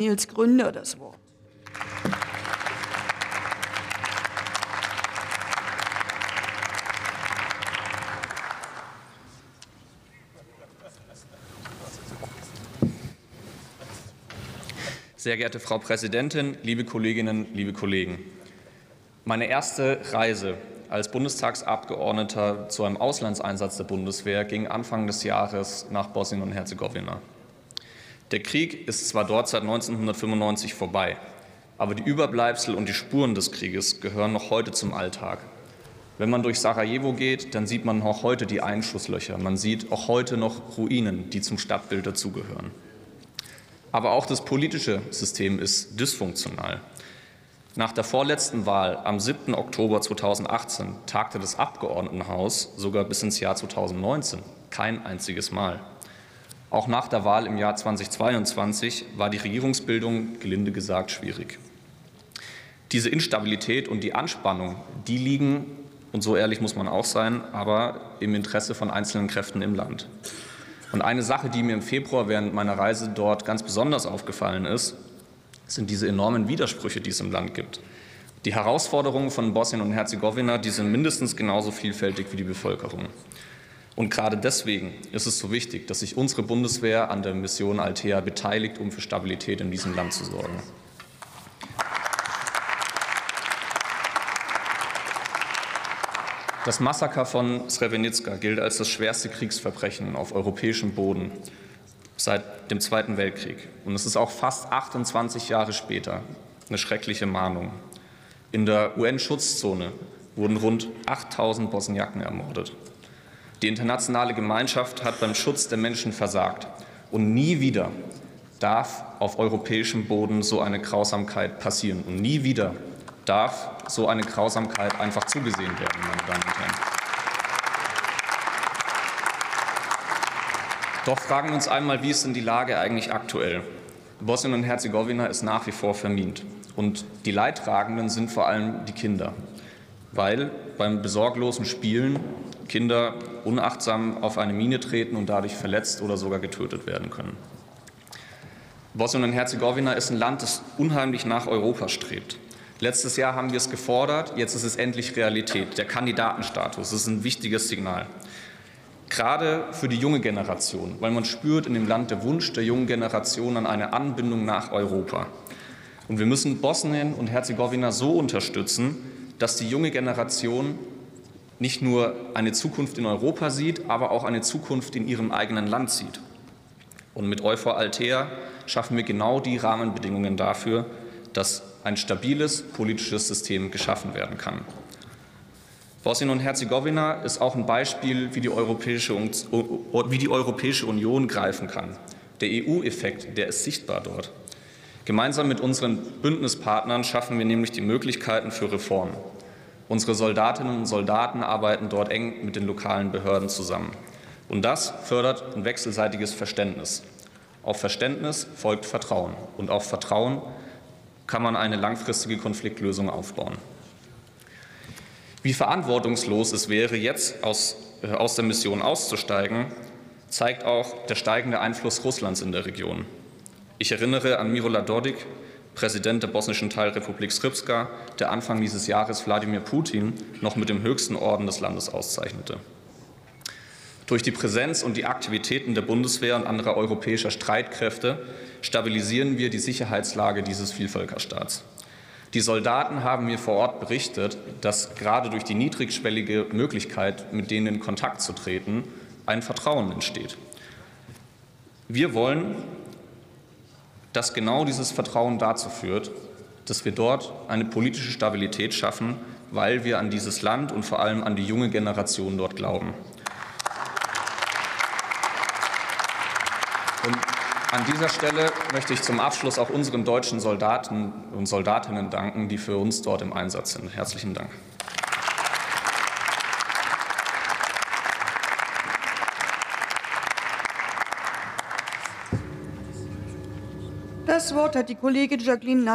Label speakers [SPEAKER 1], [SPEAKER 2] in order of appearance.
[SPEAKER 1] Nils Gründer das Wort.
[SPEAKER 2] Sehr geehrte Frau Präsidentin, liebe Kolleginnen, liebe Kollegen! Meine erste Reise als Bundestagsabgeordneter zu einem Auslandseinsatz der Bundeswehr ging Anfang des Jahres nach Bosnien und Herzegowina. Der Krieg ist zwar dort seit 1995 vorbei, aber die Überbleibsel und die Spuren des Krieges gehören noch heute zum Alltag. Wenn man durch Sarajevo geht, dann sieht man auch heute die Einschusslöcher. Man sieht auch heute noch Ruinen, die zum Stadtbild dazugehören. Aber auch das politische System ist dysfunktional. Nach der vorletzten Wahl am 7. Oktober 2018 tagte das Abgeordnetenhaus sogar bis ins Jahr 2019 kein einziges Mal. Auch nach der Wahl im Jahr 2022 war die Regierungsbildung gelinde gesagt schwierig. Diese Instabilität und die Anspannung, die liegen, und so ehrlich muss man auch sein, aber im Interesse von einzelnen Kräften im Land. Und eine Sache, die mir im Februar während meiner Reise dort ganz besonders aufgefallen ist, sind diese enormen Widersprüche, die es im Land gibt. Die Herausforderungen von Bosnien und Herzegowina, die sind mindestens genauso vielfältig wie die Bevölkerung. Und gerade deswegen ist es so wichtig, dass sich unsere Bundeswehr an der Mission Altea beteiligt, um für Stabilität in diesem Land zu sorgen. Das Massaker von Srebrenica gilt als das schwerste Kriegsverbrechen auf europäischem Boden seit dem Zweiten Weltkrieg. Und es ist auch fast 28 Jahre später eine schreckliche Mahnung. In der UN-Schutzzone wurden rund 8000 Bosniaken ermordet. Die internationale Gemeinschaft hat beim Schutz der Menschen versagt. Und nie wieder darf auf europäischem Boden so eine Grausamkeit passieren. Und nie wieder darf so eine Grausamkeit einfach zugesehen werden, meine Damen und Herren. Doch fragen wir uns einmal, wie ist denn die Lage eigentlich aktuell? Bosnien und Herzegowina ist nach wie vor vermint. Und die Leidtragenden sind vor allem die Kinder, weil beim besorglosen Spielen Kinder unachtsam auf eine Mine treten und dadurch verletzt oder sogar getötet werden können. Bosnien und Herzegowina ist ein Land, das unheimlich nach Europa strebt. Letztes Jahr haben wir es gefordert, jetzt ist es endlich Realität. Der Kandidatenstatus ist ein wichtiges Signal. Gerade für die junge Generation, weil man spürt in dem Land der Wunsch der jungen Generation an eine Anbindung nach Europa. Und wir müssen Bosnien und Herzegowina so unterstützen, dass die junge Generation nicht nur eine Zukunft in Europa sieht, aber auch eine Zukunft in ihrem eigenen Land sieht. Und mit Euphor Altea schaffen wir genau die Rahmenbedingungen dafür, dass ein stabiles politisches System geschaffen werden kann. Bosnien und Herzegowina ist auch ein Beispiel, wie die Europäische, wie die Europäische Union greifen kann. Der EU-Effekt, der ist sichtbar dort. Gemeinsam mit unseren Bündnispartnern schaffen wir nämlich die Möglichkeiten für Reformen. Unsere Soldatinnen und Soldaten arbeiten dort eng mit den lokalen Behörden zusammen. Und das fördert ein wechselseitiges Verständnis. Auf Verständnis folgt Vertrauen. Und auf Vertrauen kann man eine langfristige Konfliktlösung aufbauen. Wie verantwortungslos es wäre, jetzt aus, äh, aus der Mission auszusteigen, zeigt auch der steigende Einfluss Russlands in der Region. Ich erinnere an Mirola Dodik, Präsident der bosnischen Teilrepublik Srpska, der Anfang dieses Jahres Wladimir Putin noch mit dem höchsten Orden des Landes auszeichnete. Durch die Präsenz und die Aktivitäten der Bundeswehr und anderer europäischer Streitkräfte stabilisieren wir die Sicherheitslage dieses Vielvölkerstaats. Die Soldaten haben mir vor Ort berichtet, dass gerade durch die niedrigschwellige Möglichkeit, mit denen in Kontakt zu treten, ein Vertrauen entsteht. Wir wollen, dass genau dieses Vertrauen dazu führt, dass wir dort eine politische Stabilität schaffen, weil wir an dieses Land und vor allem an die junge Generation dort glauben. Und an dieser Stelle möchte ich zum Abschluss auch unseren deutschen Soldaten und Soldatinnen danken, die für uns dort im Einsatz sind. Herzlichen Dank.
[SPEAKER 1] Das Wort hat die Kollegin Jacqueline Nass.